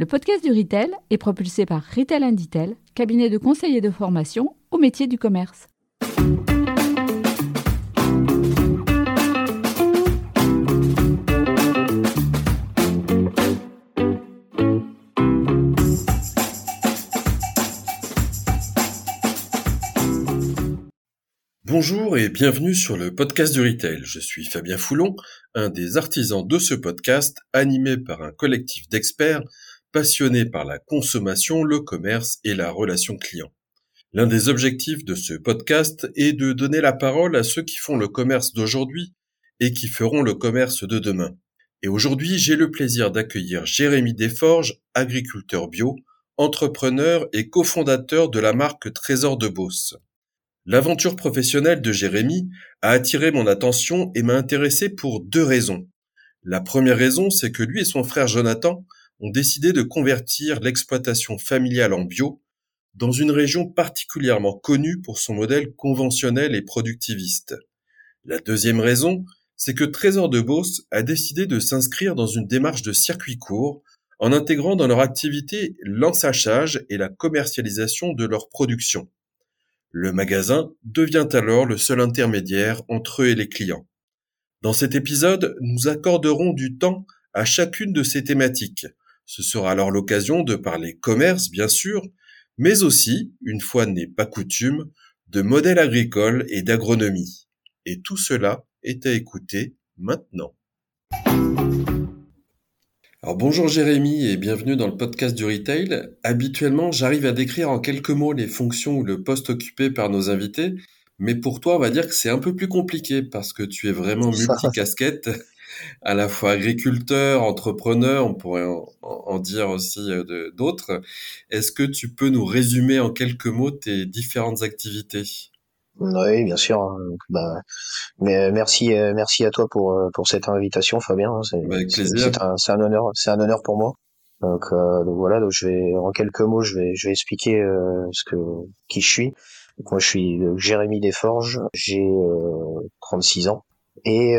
Le podcast du Retail est propulsé par Retail Inditel, cabinet de conseil et de formation au métier du commerce. Bonjour et bienvenue sur le podcast du Retail. Je suis Fabien Foulon, un des artisans de ce podcast animé par un collectif d'experts passionnés par la consommation, le commerce et la relation client. L'un des objectifs de ce podcast est de donner la parole à ceux qui font le commerce d'aujourd'hui et qui feront le commerce de demain. Et aujourd'hui, j'ai le plaisir d'accueillir Jérémy Desforges, agriculteur bio, entrepreneur et cofondateur de la marque Trésor de Beauce. L'aventure professionnelle de Jérémy a attiré mon attention et m'a intéressé pour deux raisons. La première raison, c'est que lui et son frère Jonathan ont décidé de convertir l'exploitation familiale en bio dans une région particulièrement connue pour son modèle conventionnel et productiviste. La deuxième raison, c'est que Trésor de Beauce a décidé de s'inscrire dans une démarche de circuit court en intégrant dans leur activité l'ensachage et la commercialisation de leur production. Le magasin devient alors le seul intermédiaire entre eux et les clients. Dans cet épisode, nous accorderons du temps à chacune de ces thématiques. Ce sera alors l'occasion de parler commerce, bien sûr, mais aussi, une fois n'est pas coutume, de modèles agricoles et d'agronomie. Et tout cela est à écouter maintenant. Alors bonjour Jérémy et bienvenue dans le podcast du retail. Habituellement, j'arrive à décrire en quelques mots les fonctions ou le poste occupé par nos invités, mais pour toi, on va dire que c'est un peu plus compliqué parce que tu es vraiment multicasquette, à la fois agriculteur, entrepreneur, on pourrait en, dire aussi euh, d'autres. Est-ce que tu peux nous résumer en quelques mots tes différentes activités? Oui, bien sûr. Hein. bah, mais euh, merci, euh, merci à toi pour euh, pour cette invitation, Fabien. C'est. C'est un, un honneur, c'est un honneur pour moi. Donc, donc, voilà, donc je vais en quelques mots, je vais je vais expliquer ce que qui je suis. Donc, moi, je suis Jérémy Desforges, j'ai 36 ans et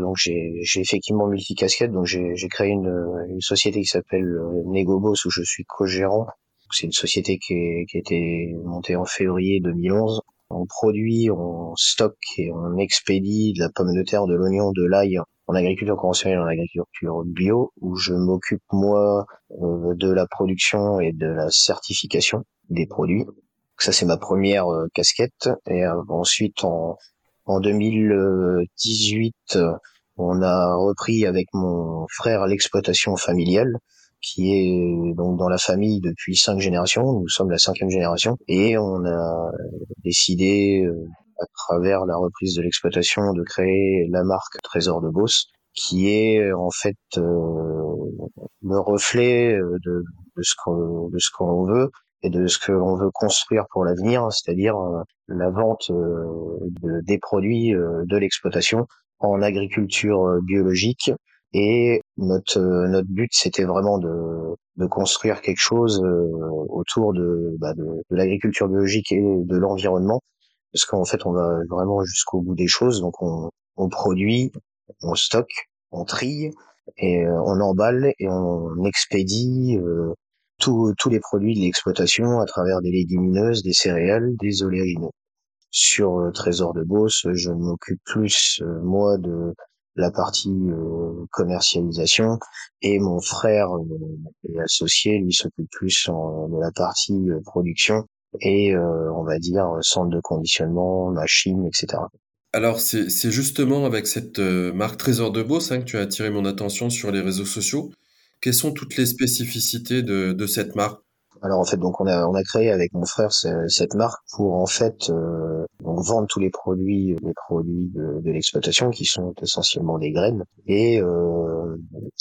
donc j'ai effectivement multicasquette. Donc j'ai créé une une société qui s'appelle Negobos où je suis co-gérant. C'est une société qui, est, qui a été montée en février 2011 on produit, on stocke et on expédie de la pomme de terre, de l'oignon, de l'ail en agriculture conventionnelle, en agriculture bio, où je m'occupe moi euh, de la production et de la certification des produits. Ça c'est ma première euh, casquette. Et euh, ensuite en, en 2018, on a repris avec mon frère l'exploitation familiale qui est donc dans la famille depuis cinq générations. Nous sommes la cinquième génération et on a décidé euh, à travers la reprise de l'exploitation de créer la marque Trésor de Beauce qui est en fait euh, le reflet euh, de, ce de ce qu'on veut et de ce que l'on veut construire pour l'avenir, c'est-à-dire la vente de, des produits de l'exploitation en agriculture biologique. Et notre notre but c'était vraiment de, de construire quelque chose euh, autour de, bah de, de l'agriculture biologique et de l'environnement. Parce qu'en fait on va vraiment jusqu'au bout des choses. Donc on, on produit on stocke on trie et euh, on emballe et on expédie euh, tous les produits de l'exploitation à travers des légumineuses, des céréales, des oléagineux. Sur euh, Trésor de Beauce, je m'occupe plus moi de la partie euh, commercialisation et mon frère euh, associé lui s'occupe plus de la partie euh, production et on va dire centre de conditionnement, machine, etc. Alors c'est justement avec cette marque Trésor de Beauce hein, que tu as attiré mon attention sur les réseaux sociaux. Quelles sont toutes les spécificités de, cette marque? Alors en fait, donc on a on créé avec mon frère cette marque pour en fait euh, donc vendre tous les produits les produits de, de l'exploitation qui sont essentiellement des graines et euh,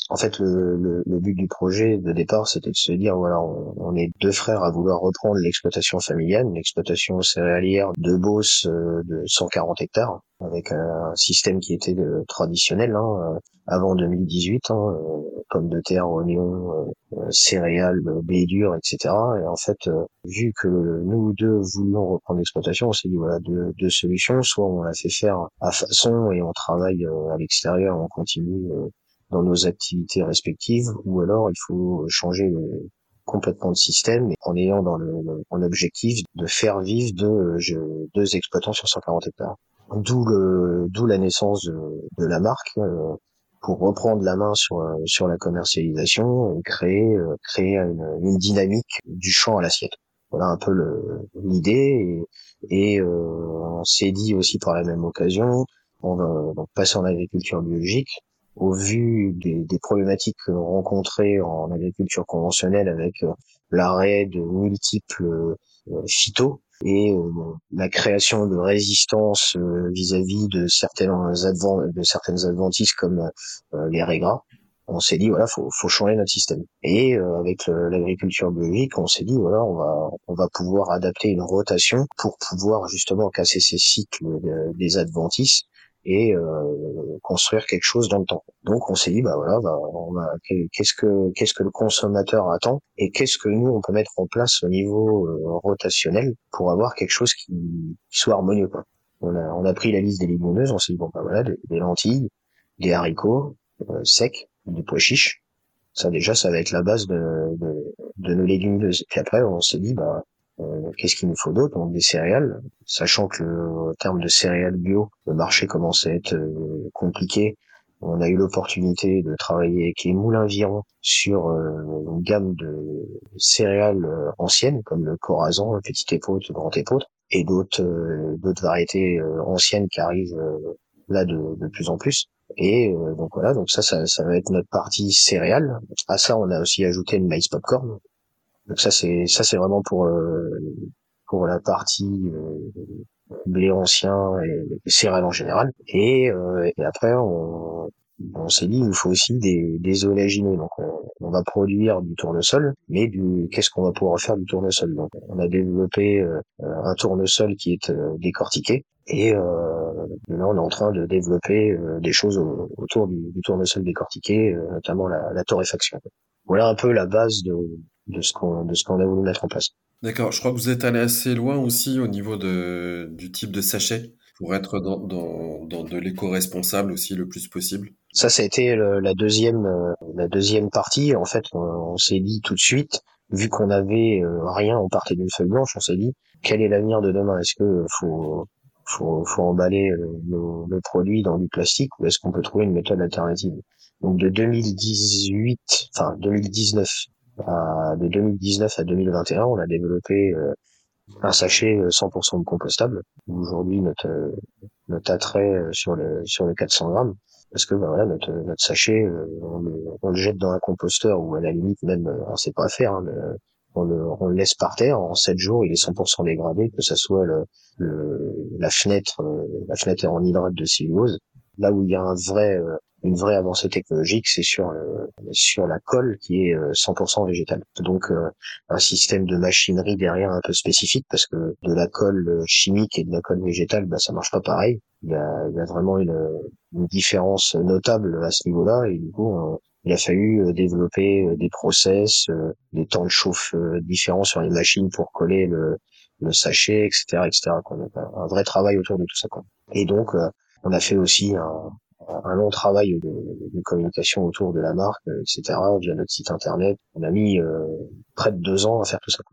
en fait le, le, le, but du projet de départ c'était de se dire voilà on, on, est deux frères à vouloir reprendre l'exploitation familiale, une exploitation céréalière de Beauce euh, de 140 hectares avec un système qui était euh, traditionnel hein, avant 2018, hein, euh, pommes de terre, oignons, euh, céréales, blé dur, etc. Et en fait, euh, vu que nous deux voulions reprendre l'exploitation, on s'est dit voilà deux, solutions. Soit on la fait faire à façon et on travaille à l'extérieur, on continue dans nos activités respectives, ou alors il faut changer complètement de système en ayant dans le, en objectif de faire vivre deux, deux exploitants sur 140 hectares. D'où le d'où la naissance de, la marque euh, pour reprendre la main sur sur la commercialisation créer créer une dynamique du champ à l'assiette. Voilà un peu l'idée et, euh, on s'est dit aussi par la même occasion, on va passer en agriculture biologique. Au vu des, des problématiques rencontrées en agriculture conventionnelle avec euh, l'arrêt de multiples euh, phytos et la création de résistance vis-à-vis de certaines de certaines adventices comme les régras, on s'est dit voilà faut, faut changer notre système et euh, avec l'agriculture biologique on s'est dit voilà on va on va pouvoir adapter une rotation pour pouvoir justement casser ces cycles des adventices et euh, construire quelque chose dans le temps. Donc on s'est dit bah voilà, bah, qu'est-ce que qu'est-ce que le consommateur attend et qu'est-ce que nous on peut mettre en place au niveau euh, rotationnel pour avoir quelque chose qui, soit harmonieux quoi. On a on a pris la liste des légumineuses, on s'est dit bon bah voilà des, lentilles, des haricots secs, du pois chiche. Ça déjà, ça va être la base de, de, de nos légumineuses. Puis après, on s'est dit, bah, euh, qu'est-ce qu'il nous faut d'autre Donc des céréales, sachant que en termes de céréales bio, le marché commence à être euh, compliqué. On a eu l'opportunité de travailler avec les moulins Viron sur euh, une gamme de céréales anciennes comme le corazon, le petit épaule, le grand épaule, et d'autres d'autres variétés anciennes qui arrivent là de, de plus en plus. Et euh, donc voilà, donc ça, ça, ça va être notre partie céréale. À ça, on a aussi ajouté le maïs popcorn. Donc ça, c'est ça, c'est vraiment pour euh, pour la partie euh, blé ancien et, céréales en général. Et, et après, on, on s'est dit il nous faut aussi des, oléagineux. Donc on, va produire du tournesol, mais qu'est-ce qu'on va pouvoir faire du tournesol? Donc on a développé un tournesol qui est décortiqué et euh, là, on est en train de développer euh, des choses autour du, tournesol décortiqué, euh, notamment la, torréfaction. Voilà un peu la base de, de ce qu'on de ce qu'on a voulu mettre en place. D'accord. Je crois que vous êtes allé assez loin aussi au niveau de, du type de sachet pour être dans, dans, dans de l'éco-responsable aussi le plus possible. Ça, ça a été la deuxième la deuxième partie. En fait, on, s'est dit tout de suite, vu qu'on avait rien, on partait d'une feuille blanche, on s'est dit quel est l'avenir de demain? Est-ce que faut faut, faut emballer euh, le, produit dans du plastique ou est-ce qu'on peut trouver une méthode alternative? Donc de 2018, enfin 2019 à, de 2019 à 2021, on a développé euh, un sachet 100% euh, compostable. Aujourd'hui, notre notre attrait sur le sur le 400 grammes, parce que bah, voilà, notre notre sachet, on le, on le jette dans un composteur ou à la limite même, on sait pas faire. Hein, on le, on le laisse par terre. En 7 jours, il est 100% dégradé, que ce soit le, la fenêtre, euh, la fenêtre en hydrate de cellulose. Là où il y a un vrai, euh, une vraie avancée technologique, c'est sur euh, sur la colle qui est 100% végétale. Donc un système de machinerie derrière un peu spécifique parce que de la colle chimique et de la colle végétale, bah ça marche pas pareil. Il y a, il y a vraiment une, une différence notable à ce niveau-là et du coup il a fallu développer des process, des temps de chauffe différents sur les machines pour coller le, le sachet, etc., etc. Un vrai travail autour de tout ça. Quoi. Et donc, euh, on a fait aussi un, long travail de, communication autour de la marque, euh, etc. via notre site internet. On a mis euh, près de deux ans à faire tout ça.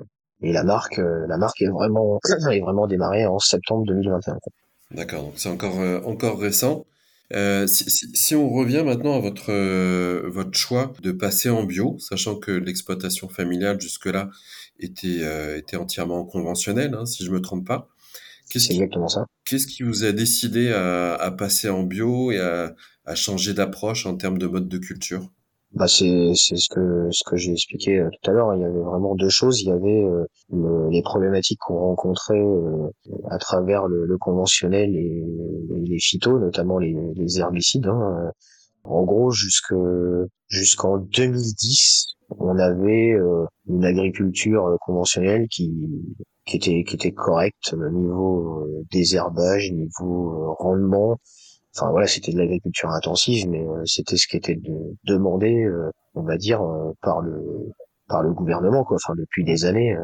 Et la marque, la marque est vraiment, est vraiment démarrée en septembre 2021. D'accord, donc c'est encore encore récent. Euh, si, on revient maintenant à votre votre choix de passer en bio, sachant que l'exploitation familiale jusque-là était, euh, était entièrement conventionnel, hein, si je me trompe pas. Qu'est-ce qui, exactement ça. Qu'est-ce qui vous a décidé à, à passer en bio et à, à changer d'approche en termes de mode de culture? Bah c'est c'est ce que ce que j'ai expliqué euh, tout à l'heure. Il y avait vraiment deux choses. Il y avait euh, les problématiques qu'on rencontrait à travers le, le conventionnel et, les phytos, notamment les, les herbicides. Hein. En gros, jusque jusqu'en 2010, on avait euh, une agriculture euh, conventionnelle qui qui était qui était correcte au niveau euh, désherbage, niveau rendement. Enfin voilà, c'était de l'agriculture intensive, mais c'était ce qui était demandé, on va dire, par le par le gouvernement quoi. Enfin depuis des années,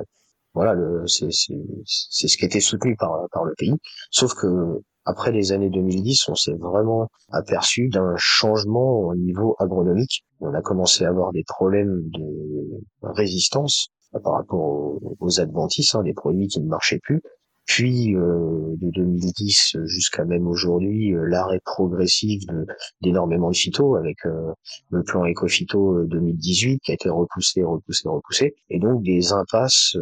voilà, c'est c'est c'est ce qui était soutenu par par le pays. Sauf que après les années 2010, on s'est vraiment aperçu d'un changement au niveau agronomique. On a commencé à avoir des problèmes de résistance par rapport aux, adventices, hein, des produits qui ne marchaient plus. Puis euh, de 2010 jusqu'à même aujourd'hui, euh, l'arrêt progressif d'énormément de, phyto avec euh, le plan Ecophyto 2018 qui a été repoussé, repoussé, repoussé, et donc des impasses,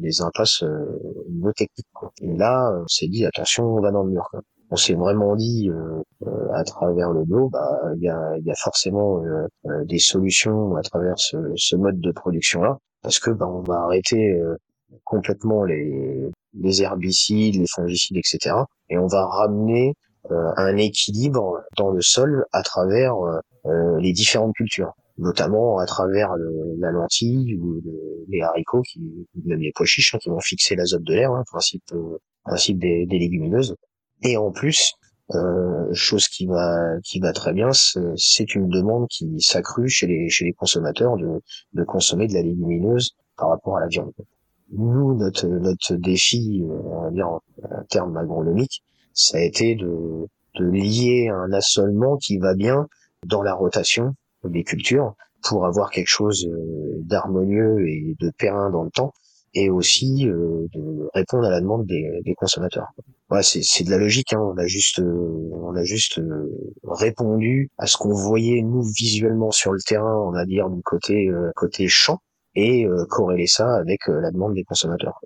des impasses no techniques. Et là, on s'est dit attention, on va dans le mur. On s'est vraiment dit à travers le dos, bah il y a, y a, forcément des solutions à travers ce, ce mode de production là, parce que bah, on va arrêter complètement les, herbicides, les fongicides, etc. Et on va ramener euh, un équilibre dans le sol à travers euh, les différentes cultures, notamment à travers le, la lentille ou les haricots, qui, même les pois chiches, hein, qui vont fixer l'azote de l'air, hein, principe, euh, principe des, des, légumineuses. Et en plus, euh, chose qui va qui va très bien, c'est une demande qui s'accrue chez les chez les consommateurs de, de consommer de la légumineuse par rapport à la viande. Nous, notre, notre défi, euh, on va dire en, termes agronomiques, ça a été de, de lier un assolement qui va bien dans la rotation des cultures pour avoir quelque chose euh, d'harmonieux et de périn dans le temps et aussi euh, de répondre à la demande des, des consommateurs. Ouais, c'est, de la logique, hein. on a juste, on a juste répondu à ce qu'on voyait nous visuellement sur le terrain, on va dire du côté côté champ, et euh, corréler ça avec euh, la demande des consommateurs,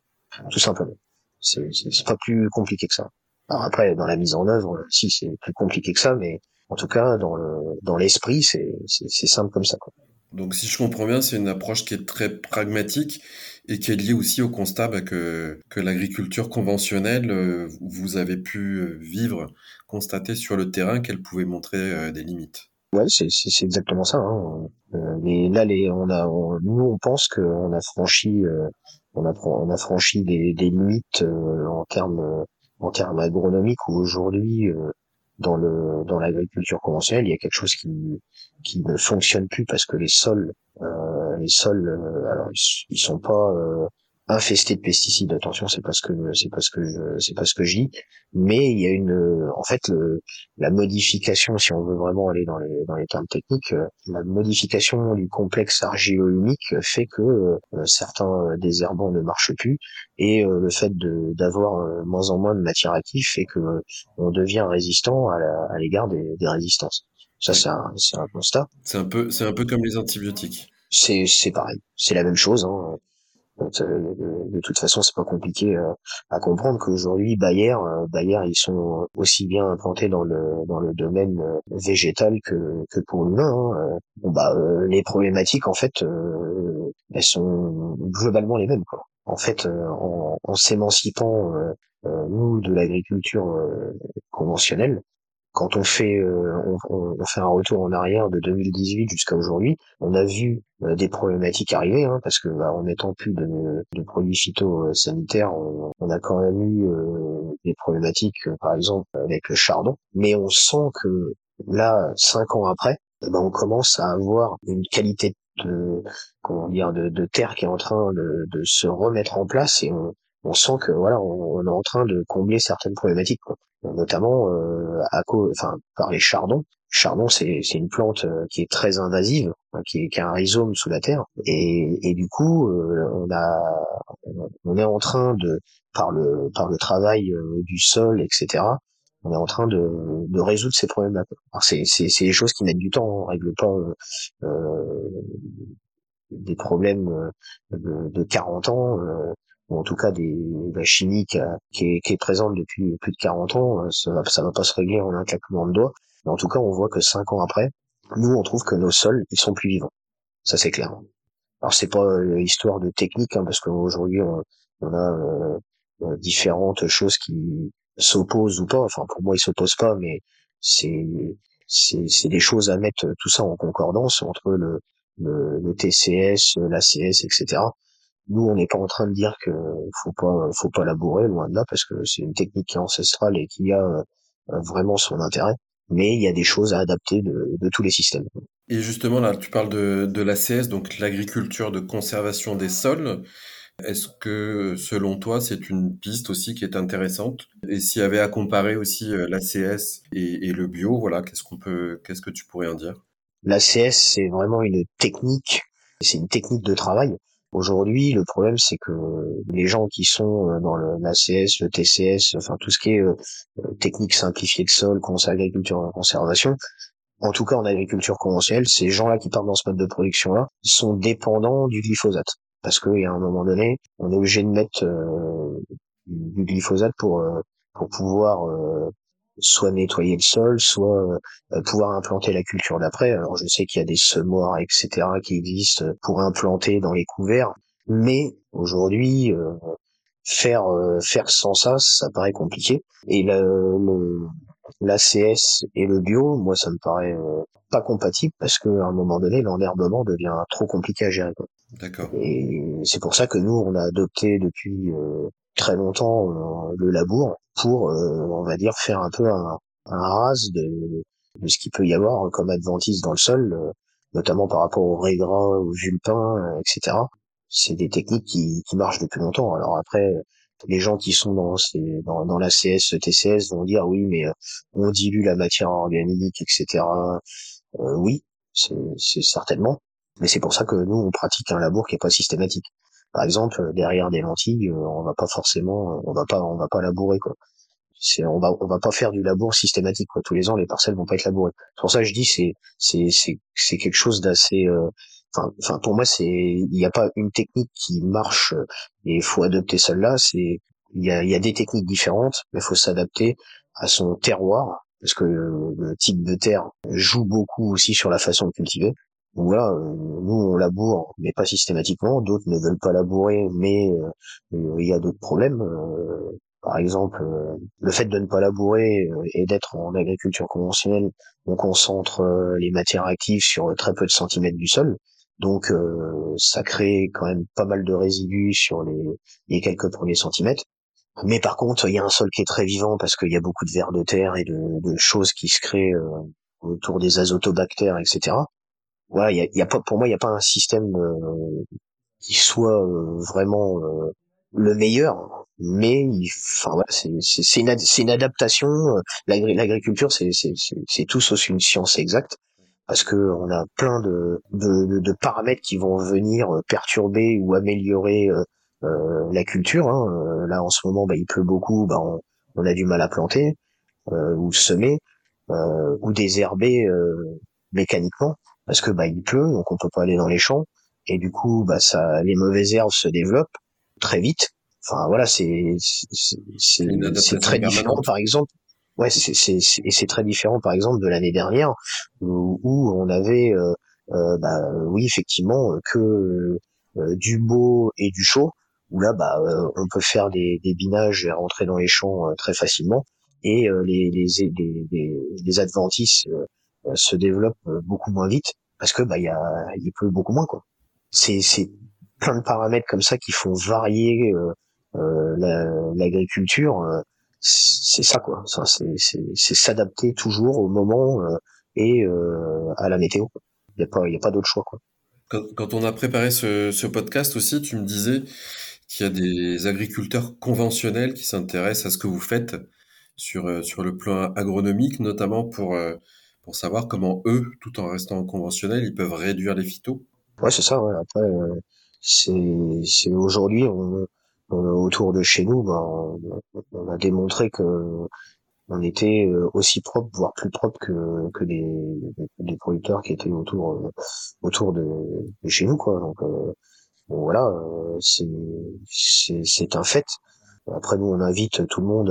tout simplement. C'est pas plus compliqué que ça. Alors après, dans la mise en œuvre, si c'est plus compliqué que ça, mais en tout cas, dans le dans l'esprit, c'est c'est simple comme ça. Quoi. Donc, si je comprends bien, c'est une approche qui est très pragmatique et qui est liée aussi au constat bah, que l'agriculture conventionnelle, euh, vous avez pu vivre, constater sur le terrain qu'elle pouvait montrer des limites. Ouais, c'est exactement ça. Hein. Euh, mais là, les, on a, nous, on pense qu'on a franchi, euh, on a, on a franchi des, limites euh, en termes, en termes agronomiques où aujourd'hui, dans le, dans l'agriculture conventionnelle, il y a quelque chose qui, qui ne fonctionne plus parce que les sols, les sols, alors ils, ils sont pas infesté de pesticides. Attention, c'est parce que c'est parce que je c'est pas ce que je dis, mais il y a une en fait le, la modification, si on veut vraiment aller dans les dans les termes techniques, euh, la modification du complexe argilo-humique fait que euh, certains désherbants ne marchent plus et euh, le fait de d'avoir moins en moins de matière active fait que on devient résistant à l'égard des, des résistances. Ça, c'est un, c'est un constat. C'est un peu, c'est un peu comme les antibiotiques. C'est, c'est pareil. C'est la même chose. Hein. Euh, de, toute façon, c'est pas compliqué euh, à comprendre qu'aujourd'hui, Bayer, euh, Bayer, ils sont aussi bien implantés dans le dans le domaine végétal que que pour l'humain. Bon, bah, les problématiques, en fait, elles sont globalement les mêmes. En fait, en, en s'émancipant nous de l'agriculture conventionnelle, quand on fait euh, on, fait un retour en arrière de 2018 jusqu'à aujourd'hui, on a vu euh, des problématiques arriver hein, parce que bah, en mettant plus de, de produits phytosanitaires, on, on, a quand même eu euh, des problématiques, par exemple avec le chardon. Mais on sent que là, cinq ans après, eh ben, on commence à avoir une qualité de comment dire de, de terre qui est en train de, de, se remettre en place et on, on sent que voilà on, on, est en train de combler certaines problématiques quoi notamment euh, à enfin par les chardons. Chardon, c'est une plante euh, qui est très invasive, hein, qui, a un rhizome sous la terre, et, du coup, euh, on a, on est en train de, par le par le travail du sol, etc. On est en train de, de résoudre ces problèmes-là. C'est des choses qui mettent du temps, on règle pas des problèmes de, de 40 ans ou en tout cas des, la chimie qui, est, qui, est, présente depuis plus de 40 ans, euh, ça ça va pas se régler en un claquement de doigts. Mais en tout cas, on voit que cinq ans après, nous, on trouve que nos sols, ils sont plus vivants. Ça, c'est clair. Alors, c'est pas euh, histoire de technique, hein, parce qu'aujourd'hui, on, a euh, euh, différentes choses qui s'opposent ou pas. Enfin, pour moi, ils s'opposent pas, mais c'est c'est des choses à mettre tout ça en concordance entre le, le, le TCS, l'ACS, etc. Nous, on n'est pas en train de dire que faut pas, faut pas labourer, loin de là, parce que c'est une technique qui est ancestrale et qui a euh, vraiment son intérêt. Mais il y a des choses à adapter de, de tous les systèmes. Et justement, là, tu parles de, de l'ACS, donc l'agriculture de conservation des sols. Est-ce que, selon toi, c'est une piste aussi qui est intéressante? Et s'il y avait à comparer aussi l'ACS et, et le bio, voilà, qu'est-ce qu'on peut, qu'est-ce que tu pourrais en dire? L'ACS, c'est vraiment une technique, c'est une technique de travail. Aujourd'hui, le problème, c'est que les gens qui sont euh, dans l'ACS, le TCS, enfin tout ce qui est euh, euh, technique simplifiée de sol, agriculture en conservation, en tout cas en agriculture conventionnelle, ces gens-là qui partent dans ce mode de production-là sont dépendants du glyphosate. Parce qu'à un moment donné, on est obligé de mettre du glyphosate pour, pour pouvoir soit nettoyer le sol, soit euh, pouvoir implanter la culture d'après. Alors je sais qu'il y a des semoirs, etc., qui existent pour implanter dans les couverts, mais aujourd'hui, euh, faire euh, faire sans ça, ça paraît compliqué. Et le, l'ACS et le bio, moi, ça me paraît pas compatible parce qu'à un moment donné, l'enherbement devient trop compliqué à gérer. D'accord. Et c'est pour ça que nous, on a adopté depuis très longtemps euh, le labour pour, euh, on va dire, faire un peu un, un ras de, de ce qu'il peut y avoir comme adventice dans le sol, euh, notamment par rapport au régras, au vulpin, etc. C'est des techniques qui, qui marchent depuis longtemps. Alors après, les gens qui sont dans, dans, dans la CS, TCS vont dire oui, mais on dilue la matière organique, etc. Euh, oui, c'est certainement. Mais c'est pour ça que nous, on pratique un labour qui est pas systématique. Par exemple, euh, derrière des lentilles, euh, on va pas forcément, on va pas, on va pas labourer quoi. C'est, on va, on va pas faire du labour systématique quoi. Tous les ans, les parcelles vont pas être labourées. C'est pour ça que je dis c'est, c'est, c'est, c'est quelque chose d'assez, euh, enfin, pour moi c'est, il n'y a pas une technique qui marche et il faut adopter celle-là. C'est, il y a, y a des techniques différentes, mais faut s'adapter à son terroir parce que le type de terre joue beaucoup aussi sur la façon de cultiver voilà, euh, nous on laboure, mais pas systématiquement. D'autres ne veulent pas labourer, mais euh, il y a d'autres problèmes. Euh, par exemple, le fait de ne pas labourer et d'être en agriculture conventionnelle, on concentre les matières actives sur très peu de centimètres du sol. Donc ça crée quand même pas mal de résidus sur les, les quelques premiers centimètres. Mais par contre, il y a un sol qui est très vivant parce qu'il y a beaucoup de vers de terre et de, de choses qui se créent autour des azotobactères, etc voilà, il y a, pas pour moi il n'y a pas un système euh, qui soit euh, vraiment euh, le meilleur, mais enfin voilà, c'est c'est une, une adaptation. L'agriculture c'est c'est c'est tout sauf une science exacte parce que on a plein de, de, de, paramètres qui vont venir perturber ou améliorer euh, la culture. Hein. Là en ce moment, bah, il pleut beaucoup, bah, on, on, a du mal à planter euh, ou semer euh, ou désherber mécaniquement parce que bah il pleut, donc on peut pas aller dans les champs, et du coup bah ça, les mauvaises herbes se développent très vite. Enfin voilà, c'est c'est très différent par exemple. Ouais, c'est c'est et c'est très différent par exemple de l'année dernière où, où, on avait euh, euh, bah oui effectivement que euh, du beau et du chaud où là bah euh, on peut faire des, des binages et rentrer dans les champs euh, très facilement et les, les, les, les adventices euh, se développe euh, beaucoup moins vite parce que bah il y pleut beaucoup moins quoi. C'est c'est plein de paramètres comme ça qui font varier euh, l'agriculture. c'est ça quoi. Ça c'est s'adapter toujours au moment et à la météo. Il y a pas y a pas d'autre choix quoi. Quand, quand, on a préparé ce, ce podcast aussi, tu me disais qu'il y a des agriculteurs conventionnels qui s'intéressent à ce que vous faites sur, sur le plan agronomique, notamment pour pour savoir comment eux, tout en restant conventionnels, ils peuvent réduire les phytos. Ouais, c'est ça. Ouais. Après, euh, c'est, aujourd'hui, on, autour de chez nous, bah, on, a démontré que on était euh, aussi propre, voire plus propre que que les, les producteurs qui étaient autour euh, autour de, de, chez nous, quoi. Donc bon, voilà, c'est c'est c'est un fait. Après, nous, on invite tout le monde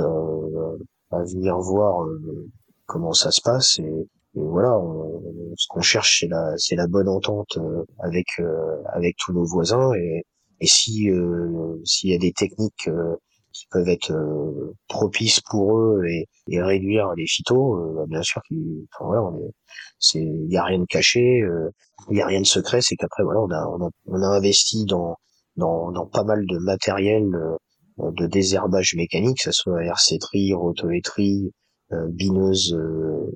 à, à venir voir comment ça se passe et, voilà, ce qu'on cherche c'est la c'est la bonne entente euh, avec euh, avec tous nos voisins. Et et si euh, s'il y a des techniques qui peuvent être propices pour eux et, et réduire les phytos, bah, bien sûr qu'il enfin, voilà, on est c'est il y a rien de caché, il y a rien de secret, c'est qu'après voilà, on a, on a on a investi dans dans dans pas mal de matériel de désherbage mécanique, que ce soit RC-tri, rotoétrie, euh, bineuse, euh,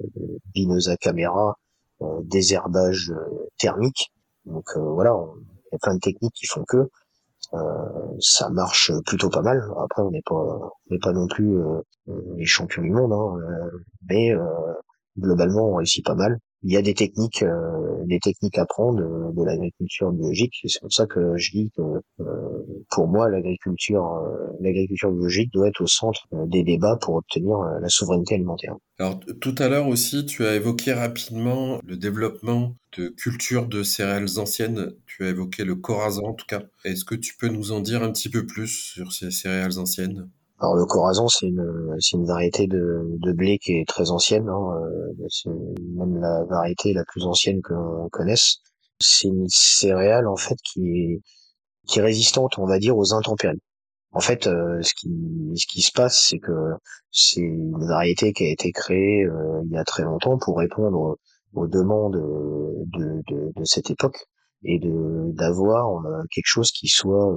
bineuse à caméra, euh, désherbage thermique. Donc voilà, il y a plein de techniques qui font que ça marche plutôt pas mal. Après, on n'est pas, on n'est pas non plus les champions du monde, hein, mais globalement, on réussit pas mal il y a des techniques, euh, des techniques à prendre euh, de, l'agriculture biologique. C'est pour ça que je dis que euh, pour moi, l'agriculture, l'agriculture biologique doit être au centre des débats pour obtenir la souveraineté alimentaire. Alors tout à l'heure aussi, tu as évoqué rapidement le développement de cultures de céréales anciennes. Tu as évoqué le corazon en tout cas. Est-ce que tu peux nous en dire un petit peu plus sur ces céréales anciennes? Alors le corazon, c'est une, une variété de, de blé qui est très ancienne. Hein, euh, c'est même la variété la plus ancienne que connaisse. C'est une céréale en fait qui est, qui résistante, on va dire, aux intempéries. En fait, euh, ce, qui, ce qui se passe, c'est que c'est une variété qui a été créée euh, il y a très longtemps pour répondre aux, demandes de, de, de, cette époque et d'avoir quelque chose qui soit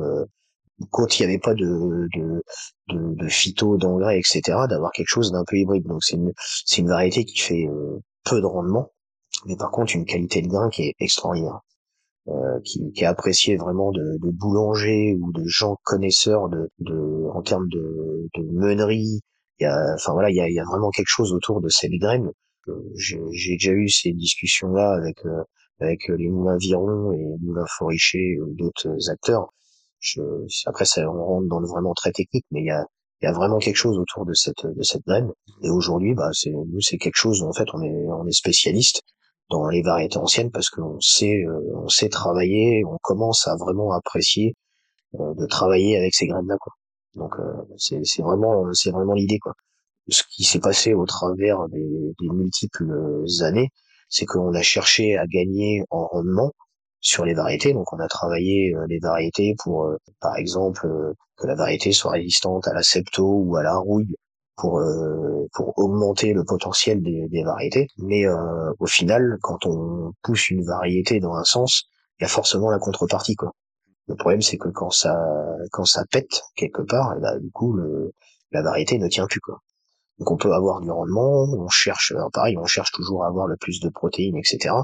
quand il n'y avait pas de, de, de, de phyto, d'engrais, etc., d'avoir quelque chose d'un peu hybride. Donc c'est une, c'est une variété qui fait euh, peu de rendement, mais par contre une qualité de grain qui est extraordinaire, euh, qui, qui est appréciée vraiment de, de boulangers ou de gens connaisseurs de, de en termes de, de meunerie. Il y a, enfin voilà, il y a, il y a vraiment quelque chose autour de cette graine. Euh, j'ai, j'ai déjà eu ces discussions-là avec avec les moulins Viron et les moulins Foriché ou d'autres acteurs je, après, ça, on rentre dans le vraiment très technique, mais il y a, il y a vraiment quelque chose autour de cette de cette graine. Et aujourd'hui, bah, c'est nous, c'est quelque chose. En fait, on est on est spécialiste dans les variétés anciennes parce qu'on sait euh, on sait travailler, on commence à vraiment apprécier euh, de travailler avec ces graines là. Quoi. Donc euh, c'est c'est vraiment c'est vraiment l'idée quoi. Ce qui s'est passé au travers des, des multiples années, c'est qu'on a cherché à gagner en rendement sur les variétés. Donc on a travaillé euh, les variétés pour, euh, par exemple, euh, que la variété soit résistante à la septo ou à la rouille pour pour augmenter le potentiel des, des variétés. Mais au final, quand on pousse une variété dans un sens, il y a forcément la contrepartie quoi. Le problème c'est que quand ça quand ça pète quelque part, bah, du coup le, la variété ne tient plus quoi. Donc on peut avoir du rendement, on cherche, pareil, on cherche toujours à avoir le plus de protéines, etc.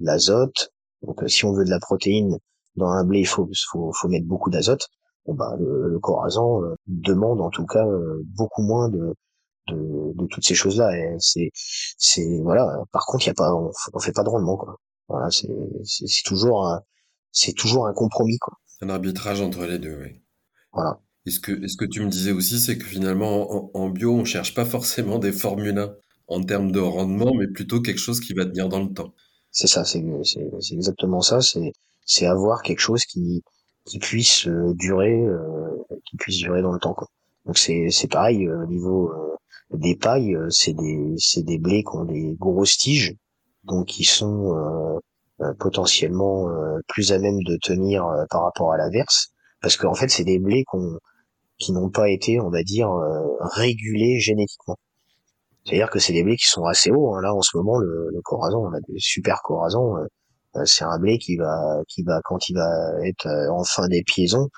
L'azote, donc euh, si on veut de la protéine dans un blé, il faut, faut, faut mettre beaucoup d'azote. Bon, bah, le, le corazon euh, demande en tout cas euh, beaucoup moins de, de, de toutes ces choses-là. Et c'est, c'est voilà. Par contre, il y a pas, on, on, fait pas de rendement quoi. Voilà, c'est, c'est, c'est toujours un, c'est toujours un compromis quoi. Un arbitrage entre les deux, oui. Voilà. est ce que, est ce que tu me disais aussi, c'est que finalement, en, en, bio, on cherche pas forcément des Formule 1 en termes de rendement, mais plutôt quelque chose qui va tenir dans le temps. C'est ça, c'est exactement ça. C'est avoir quelque chose qui qui puisse euh, durer, euh, qui puisse durer dans le temps. Quoi. Donc c'est c'est pareil euh, au niveau des pailles, c'est des c'est des blés qui ont des grosses tiges, donc qui sont potentiellement plus à même de tenir par rapport à l'averse, parce qu'en fait c'est des blés qu'on qui n'ont pas été, on va dire, régulés génétiquement. C'est-à-dire que c'est des blés qui sont assez hauts. Hein. Là, en ce moment, le, le corazon, on a des super corazons. Euh, euh, c'est un blé qui va, qui va, quand il va être euh, en fin d'épiaison,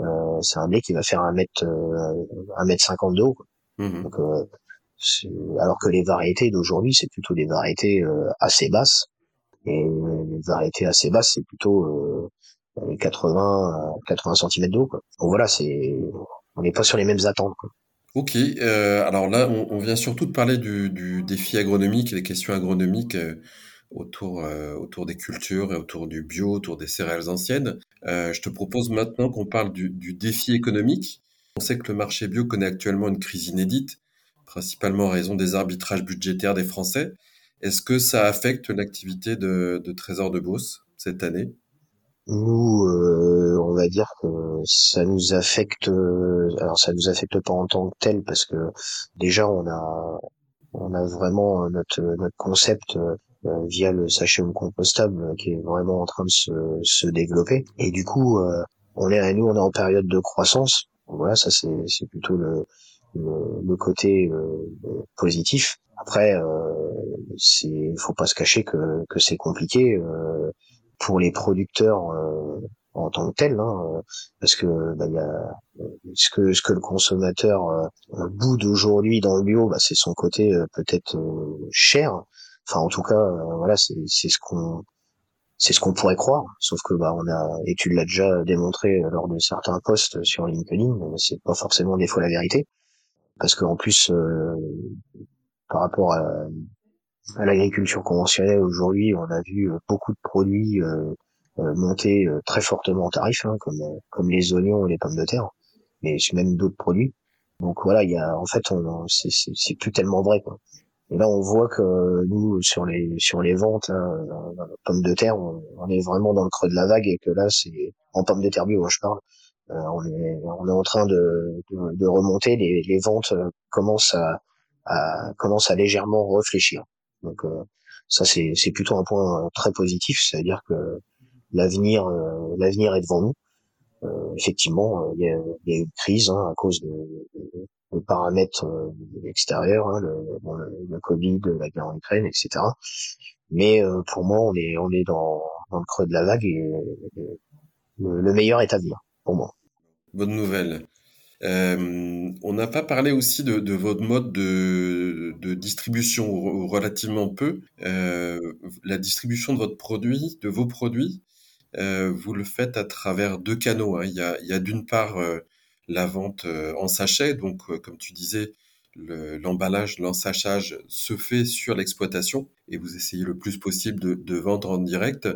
euh, c'est un blé qui va faire un mètre, un mètre cinquante de haut. Mmh Donc, alors que les variétés d'aujourd'hui, c'est plutôt des variétés assez basses. Et les variétés assez basses, c'est plutôt 80, 80 cm d'eau. Donc voilà, c'est, on n'est pas sur les mêmes attentes. Quoi. Ok, euh, alors là, on, vient surtout de parler du, défi agronomique et des questions agronomiques euh, autour, euh, autour des cultures et autour du bio, autour des céréales anciennes. je te propose maintenant qu'on parle du, du, défi économique. On sait que le marché bio connaît actuellement une crise inédite, principalement en raison des arbitrages budgétaires des Français. Est-ce que ça affecte l'activité de, de Trésor de Beauce cette année? Nous, euh, on va dire que ça nous affecte. alors, ça nous affecte pas en tant que tel parce que déjà, on a, on a vraiment notre notre concept euh, via le sachet compostable qui est vraiment en train de se, se développer. Et du coup, euh, on est, nous, on est en période de croissance. Voilà, ça c'est c'est plutôt le le, côté positif. Après, euh, c'est, faut pas se cacher que que c'est compliqué. Euh, pour les producteurs euh, en tant que tels, hein, parce que bah, y a ce que ce que le consommateur euh, bout d'aujourd'hui dans le bio, bah, c'est son côté euh, peut-être cher. Enfin, en tout cas, voilà, c'est ce qu'on c'est ce qu'on pourrait croire, sauf que bah on a et tu l'as déjà démontré lors de certains posts sur LinkedIn, c'est pas forcément des fois la vérité, parce qu'en plus euh, par rapport à, à l'agriculture conventionnelle aujourd'hui, on a vu beaucoup de produits euh, euh, monter très fortement en tarif, hein, comme comme les oignons et les pommes de terre, mais même d'autres produits. Donc voilà, il y a en fait on c'est plus tellement vrai quoi. Et là, on voit que nous, sur les sur les ventes, hein, pommes de terre, on, est vraiment dans le creux de la vague et que là, c'est en pommes de terre bio, hein, je parle. Euh, on est on est en train de de, remonter. Les, les ventes euh, commencent à, à commencent à légèrement réfléchir. Donc euh, ça, c'est c'est plutôt un point très positif. C'est-à-dire que l'avenir l'avenir est devant nous. effectivement, il y a, y a une crise hein, à cause de, le paramètres euh, extérieurs, hein, le, le, Covid, la guerre en Ukraine, etc. Mais euh, pour moi, on est on est dans, dans le creux de la vague et le, meilleur est à venir pour moi. Bonne nouvelle. Euh, on n'a pas parlé aussi de, de votre mode de, de, distribution relativement peu. Euh, la distribution de votre produit, de vos produits, euh, vous le faites à travers deux canaux. Hein. Il y a, a d'une part la vente euh, en sachet. Donc, euh, comme tu disais, l'emballage, l'ensachage se fait sur l'exploitation et vous essayez le plus possible de, vendre en direct.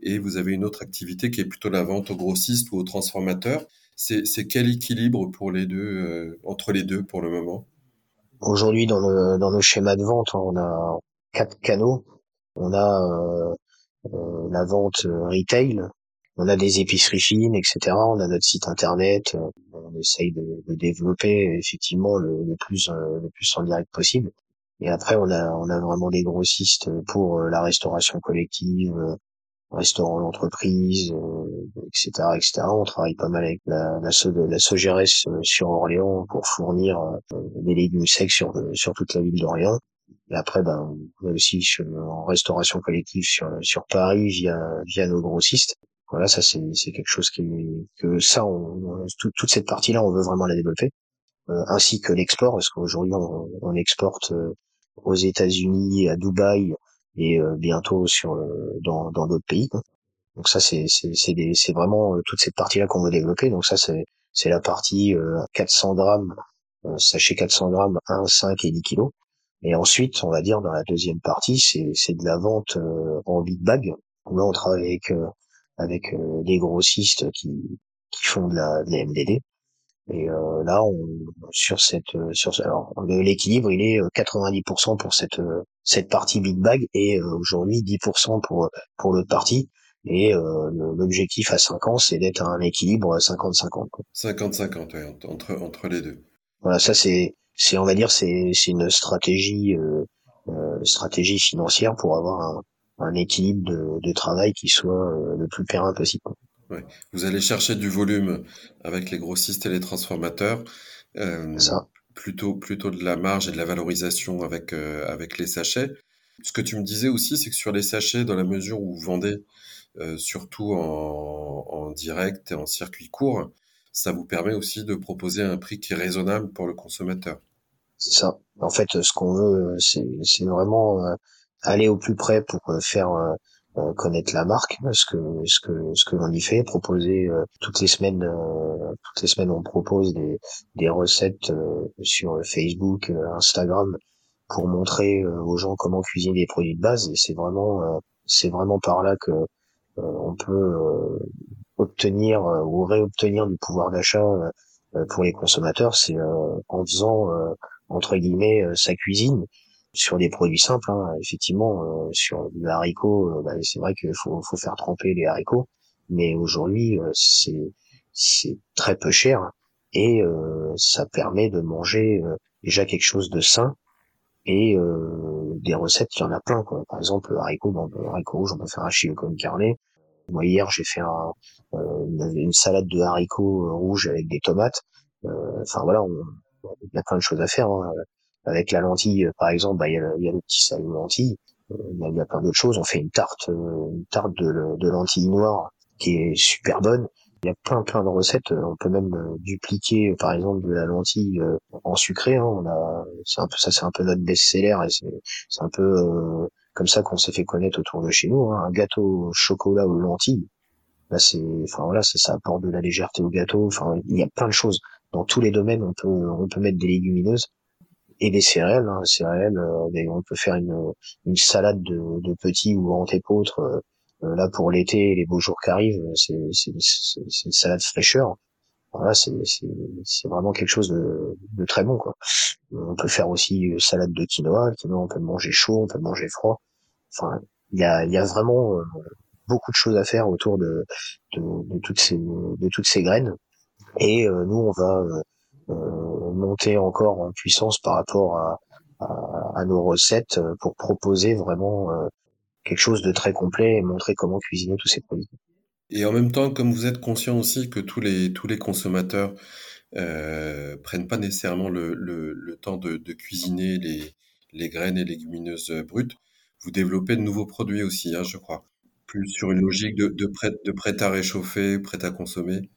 Et vous avez une autre activité qui est plutôt la vente au grossiste ou au transformateur. C'est quel équilibre pour les deux, euh, entre les deux pour le moment? Aujourd'hui, dans le, dans le schéma de vente, on a quatre canaux. On a la vente retail, on a des épiceries fines, etc. On a notre site internet. Euh, on essaye de, de développer effectivement le, le plus euh, le plus en direct possible. Et après, on a on a vraiment des grossistes pour euh, la restauration collective, restaurant d'entreprise, etc., etc. On travaille pas mal avec la la, Sogeres sur Orléans pour fournir des légumes secs sur sur toute la ville d'Orléans. Et après, ben, on est aussi en restauration collective sur, sur Paris via, via nos grossistes. Voilà, ça c'est quelque chose qui que ça, on, toute cette partie-là, on veut vraiment la développer, euh, ainsi que l'export, parce qu'aujourd'hui on, on, exporte euh, aux États-Unis, à Dubaï et euh, bientôt sur dans dans d'autres pays. Donc ça c'est c'est c'est vraiment toute cette partie-là qu'on veut développer. Donc ça c'est c'est la partie 400 grammes, sachet 400 grammes, 1, 5 et 10 kilos. Et ensuite, on va dire dans la deuxième partie, c'est c'est de la vente en big bag. Là, on travaille avec avec euh, des grossistes qui, qui font de la, de la MDD. Et euh, là, on, sur cette, euh, sur alors l'équilibre, il est 90% pour cette cette partie big bag et aujourd'hui 10% pour pour l'autre partie. Et l'objectif à 5 ans, c'est d'être à un équilibre 50-50. 50-50, ouais, entre entre les deux. Voilà, ça c'est c'est on va dire c'est c'est une stratégie euh, stratégie financière pour avoir un, un équilibre de, de, travail qui soit euh, le plus périn possible. Ouais. Vous allez chercher du volume avec les grossistes et les transformateurs. Euh, Ça. Plutôt, plutôt de la marge et de la valorisation avec, euh, avec les sachets. Ce que tu me disais aussi, c'est que sur les sachets, dans la mesure où vous vendez euh, surtout en, en, direct et en circuit court, ça vous permet aussi de proposer un prix qui est raisonnable pour le consommateur. C'est ça. En fait, ce qu'on veut, c'est vraiment aller au plus près pour faire connaître la marque, ce que ce que ce que l'on y fait, proposer toutes les semaines toutes les semaines on propose des des recettes sur Facebook, Instagram pour montrer aux gens comment cuisiner des produits de base. Et c'est vraiment c'est vraiment par là que on peut obtenir ou réobtenir du pouvoir d'achat pour les consommateurs, c'est en faisant entre guillemets sa cuisine sur des produits simples, hein, effectivement, euh, sur le haricot, euh, bah, c'est vrai qu'il faut, faut faire tremper les haricots, mais aujourd'hui euh, c'est c'est très peu cher et ça permet de manger déjà quelque chose de sain et des recettes, il y en a plein. Quoi. Par exemple, le haricot, bon, le haricot rouge, on peut faire un chili con carne. Moi hier, j'ai fait un, une, une, salade de haricots rouges avec des tomates. Enfin voilà, il y a plein de choses à faire. Hein avec la lentille, par exemple, bah, il y, a le, y a le petit salon lentille, euh, il y, a plein d'autres choses. On fait une tarte, euh, une tarte de, de lentilles noires qui est super bonne. Il y a plein plein de recettes. On peut même euh, dupliquer, par exemple, de la lentille en sucré. Hein. On a, c'est un peu ça, c'est un peu notre best-seller et c'est, un peu comme ça qu'on s'est fait connaître autour de chez nous. Hein. Un gâteau au chocolat aux lentilles, là c'est, enfin voilà, ça, ça apporte de la légèreté au gâteau. Enfin, il y a plein de choses. Dans tous les domaines, on peut on peut mettre des légumineuses et des céréales. Hein. Céréales, euh, on peut faire une, une salade de, de petits ou grands épeautres. Euh, euh, là pour l'été, les beaux jours qui arrivent, c'est une salade fraîcheur. Voilà, c'est vraiment quelque chose de, de, très bon. Quoi. On peut faire aussi salade de quinoa. Quinoa, on peut le manger chaud, on peut le manger froid. Enfin, il y a, y a vraiment beaucoup de choses à faire autour de, de, de, toutes ces de toutes ces graines. Et nous, on va euh, monter encore en puissance par rapport à, nos recettes euh, pour proposer vraiment euh, quelque chose de très complet et montrer comment cuisiner tous ces produits. Et en même temps, comme vous êtes conscient aussi que tous les tous les consommateurs euh, prennent pas nécessairement le, le, temps de, cuisiner les, les graines et légumineuses brutes, vous développez de nouveaux produits aussi, hein, je crois. Plus sur une logique de, prêt, de prêt à réchauffer, prêt à consommer.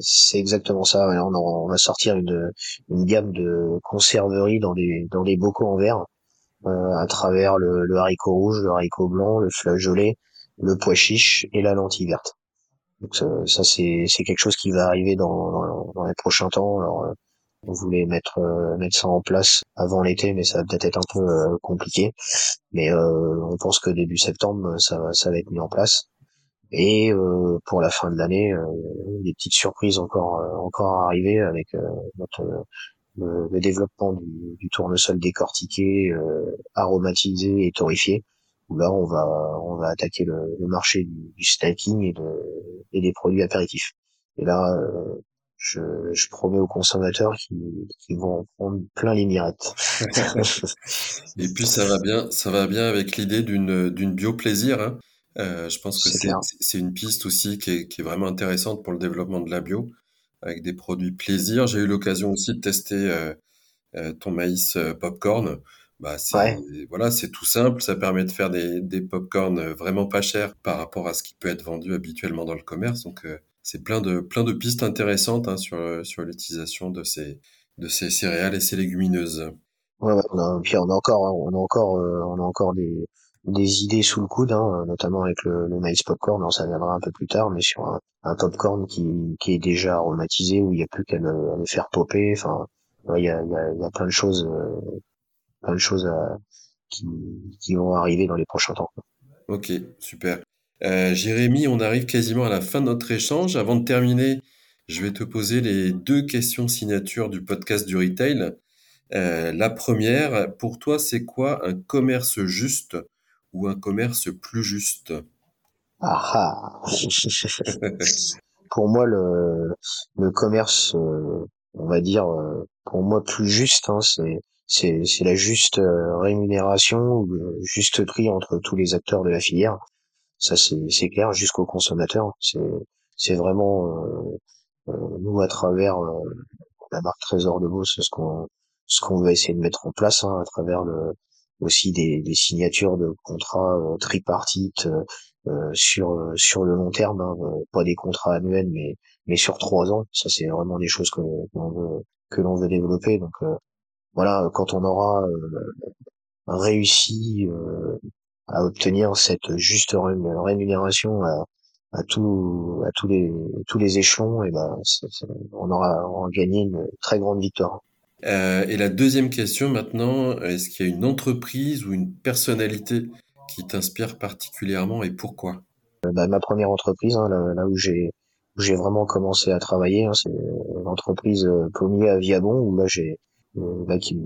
C'est exactement ça. On, va sortir une, gamme de conserverie dans des dans des bocaux en verre euh, à travers le, haricot rouge, le haricot blanc, le flageolet, le pois chiche et la lentille verte. Ça, c'est quelque chose qui va arriver dans, les prochains temps. Euh, on voulait mettre euh, mettre ça en place avant l'été, mais ça va peut-être être un peu compliqué. Mais on pense que début septembre, ça ça va être mis en place. Et euh, pour la fin de l'année, euh, des petites surprises encore euh, encore à arriver avec notre le, développement du, du, tournesol décortiqué, aromatisé et torréfié. là, on va on va attaquer le, le marché du, du, snacking et, de, et des produits apéritifs. Et là, je, je, promets aux consommateurs qu'ils vont en prendre plein les mirettes. et puis ça va bien, ça va bien avec l'idée d'une d'une bio plaisir. Hein euh, je pense que c'est une piste aussi qui est, qui est, vraiment intéressante pour le développement de la bio, avec des produits plaisir. J'ai eu l'occasion aussi de tester euh, euh ton maïs euh, popcorn. Bah, c'est voilà, c'est tout simple. Ça permet de faire des, des popcorn vraiment pas chers par rapport à ce qui peut être vendu habituellement dans le commerce. Donc euh, c'est plein de plein de pistes intéressantes hein, sur sur l'utilisation de ces de ces céréales et ces légumineuses. Ouais, ouais on a, puis on a encore, hein, on a encore, on a encore des, des idées sous le coude, hein, notamment avec le, le maïs popcorn, on ça viendra un peu plus tard, mais sur un, un popcorn qui, qui est déjà aromatisé, où il n'y a plus qu'à le, faire popper, enfin, il y, a, y, a, y a plein de choses, euh, plein de choses à, qui, qui vont arriver dans les prochains temps. Ok, super. Euh, Jérémy, on arrive quasiment à la fin de notre échange. Avant de terminer, je vais te poser les deux questions signatures du podcast du retail. Euh, la première, pour toi, c'est quoi un commerce juste? Ou un commerce plus juste ah, ah. Pour moi, le, le commerce, euh, on va dire, euh, pour moi plus juste, hein, c'est c'est la juste euh, rémunération le juste prix entre tous les acteurs de la filière. Ça c'est clair jusqu'au consommateur. C'est c'est vraiment nous à travers la marque Trésor de Beauce ce qu'on ce qu'on va essayer de mettre en place hein, à travers le aussi des, des signatures de contrats euh, tripartites euh, euh, sur sur le long terme, hein, pas des contrats annuels, mais mais sur trois ans. Ça, c'est vraiment des choses que, l'on veut que l'on veut développer. Donc voilà, quand on aura réussi à obtenir cette juste rémunération à, à tout à tous les tous les échelons et ben on aura, on aura gagné une très grande victoire. Euh, et la deuxième question maintenant, est-ce qu'il y a une entreprise ou une personnalité qui t'inspire particulièrement et pourquoi? Euh, bah, Ma première entreprise, hein, là, où j'ai j'ai vraiment commencé à travailler, hein, c'est l'entreprise euh, Pommier à Viabon, où là j'ai bah, qui,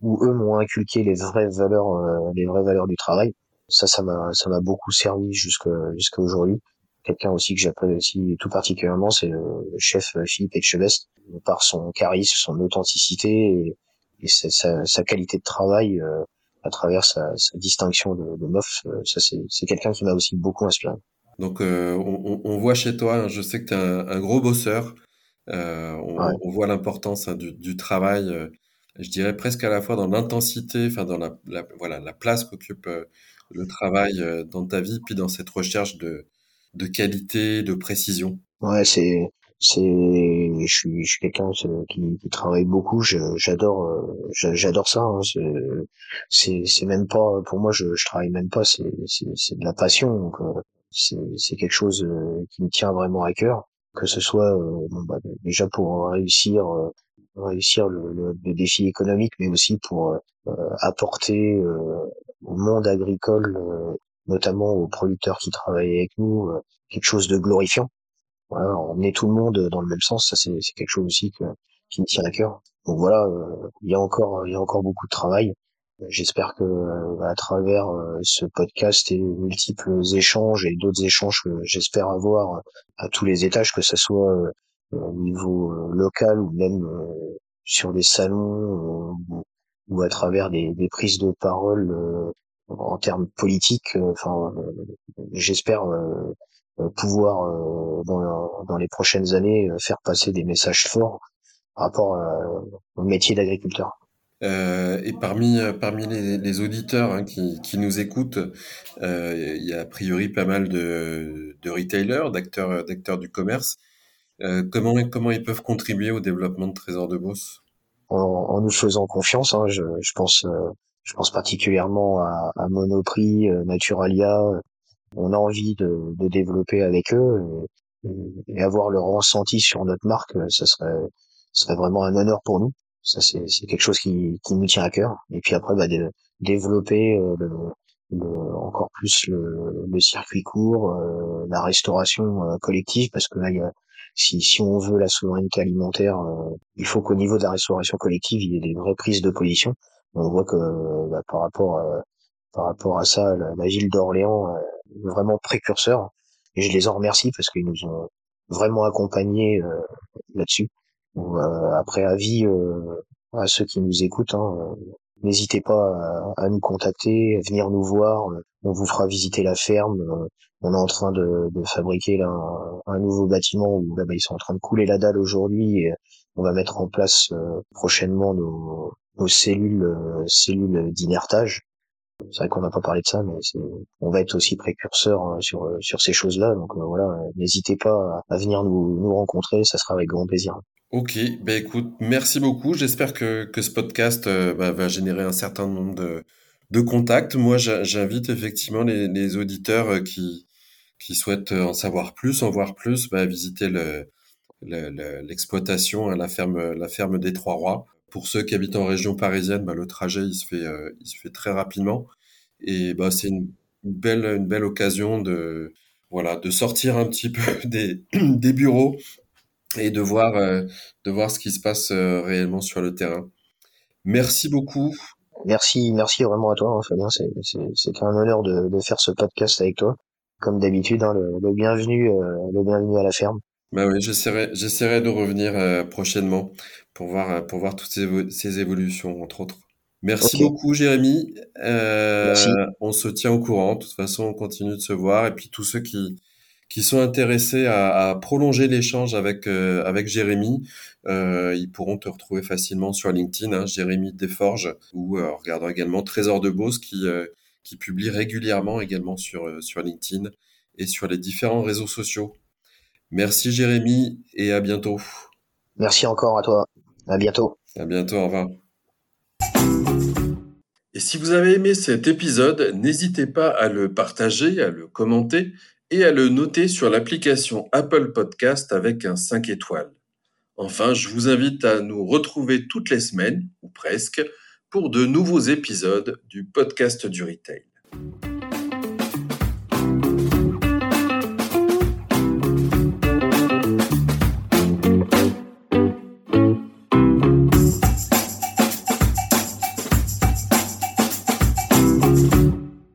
où eux m'ont inculqué les vraies valeurs, les vraies valeurs du travail. Ça, ça m'a ça m'a beaucoup servi jusqu'à jusqu'à aujourd'hui quelqu'un aussi que j'apprécie tout particulièrement, c'est le chef Philippe Etchebest, par son charisme, son authenticité et, sa, qualité de travail euh, à travers sa, distinction de, de meuf. Euh, ça, c'est quelqu'un qui m'a aussi beaucoup inspiré. Donc, euh, on, voit chez toi, hein, je sais que tu es un, gros bosseur. on, voit l'importance hein, du, travail, je dirais presque à la fois dans l'intensité, enfin dans la, voilà, la place qu'occupe le travail dans ta vie, puis dans cette recherche de, de qualité, de précision. Ouais, c'est c'est je suis je suis quelqu'un qui, qui, travaille beaucoup. J'adore euh, j'adore ça hein, c'est c'est même pas pour moi je, je travaille même pas. C'est c'est de la passion. Donc euh, c'est c'est quelque chose euh, qui me tient vraiment à cœur. Que ce soit bah, déjà pour réussir réussir le, le, défi économique mais aussi pour apporter au monde agricole notamment aux producteurs qui travaillent avec nous quelque chose de glorifiant voilà, emmener tout le monde dans le même sens, ça c'est quelque chose aussi qui me tient à cœur. Donc voilà, euh, il y a encore il y a encore beaucoup de travail. J'espère que euh, à travers euh, ce podcast et multiples échanges et d'autres échanges que j'espère avoir à tous les étages, que ce soit au niveau local ou même sur des salons ou à travers des prises de parole en termes politiques. Enfin, j'espère euh, pouvoir euh, dans, dans, les prochaines années euh, faire passer des messages forts par rapport au métier d'agriculteur. Euh, et parmi parmi les, les auditeurs hein, qui, qui, nous écoutent, euh, il y a a priori pas mal de, de retailers, d'acteurs d'acteurs du commerce. Euh, comment comment ils peuvent contribuer au développement de Trésor de Beauce? En, en, nous faisant confiance, hein, je, je, pense je pense particulièrement à, à Monoprix, Naturalia, on a envie de, de développer avec eux et, avoir leur ressenti sur notre marque, ça serait, serait vraiment un honneur pour nous. Ça, c'est, quelque chose qui, qui nous tient à cœur. Et puis après, bah, développer euh, le, encore plus le, le circuit court, euh, la restauration euh, collective, parce que là, y a, si, si on veut la souveraineté alimentaire, il faut qu'au niveau de la restauration collective, il y ait des vraies prises de position. On voit que bah, par rapport à, par rapport à ça, la, ville d'Orléans est vraiment précurseur. Je les en remercie parce qu'ils nous ont vraiment accompagnés euh, là-dessus. Euh, après avis euh, à ceux qui nous écoutent, hein, n'hésitez pas à, nous contacter, à venir nous voir. On vous fera visiter la ferme. On est en train de, de fabriquer là, un, nouveau bâtiment où là, bah, ils sont en train de couler la dalle aujourd'hui. On va mettre en place prochainement nos, nos cellules, cellules d'inertage c'est vrai qu'on n'a pas parlé de ça, mais on va être aussi précurseur hein, sur, sur ces choses-là. Donc euh, voilà, n'hésitez pas à venir nous, nous rencontrer, ça sera avec grand plaisir. Ok, ben écoute, merci beaucoup. J'espère que, que ce podcast euh, bah, va générer un certain nombre de, de contacts. Moi, j'invite effectivement les, auditeurs euh, qui, qui souhaitent en savoir plus, en voir plus, bah, à visiter l'exploitation le, à la ferme, la ferme des Trois Rois. Pour ceux qui habitent en région parisienne, bah, le trajet il se fait, euh, il se fait très rapidement et bah, c'est une belle, occasion de, sortir un petit peu des, bureaux et de voir, euh, de voir ce qui se passe euh, réellement sur le terrain. Merci beaucoup. Merci, merci vraiment à toi, hein, Fabien. C'est un honneur de, faire ce podcast avec toi. Comme d'habitude, hein, le, le bienvenu à la ferme. Bah oui, j'essaierai, j'essaierai de revenir euh, prochainement pour voir, euh, pour voir toutes ces, ces évolutions, entre autres. Merci beaucoup, Jérémy. Euh, On se tient au courant. De toute façon, on continue de se voir. Et puis, tous ceux qui, qui sont intéressés à, à prolonger l'échange avec, euh, avec Jérémy, euh, ils pourront te retrouver facilement sur LinkedIn, hein, Jérémy Desforges, ou en regardant également Trésor de Beauce qui, qui publie régulièrement également sur, sur LinkedIn et sur les différents réseaux sociaux. Merci Jérémy et à bientôt. Merci encore à toi. À bientôt. À bientôt, au revoir. Et si vous avez aimé cet épisode, n'hésitez pas à le partager, à le commenter et à le noter sur l'application Apple Podcast avec un 5 étoiles. Enfin, je vous invite à nous retrouver toutes les semaines, ou presque, pour de nouveaux épisodes du podcast du retail.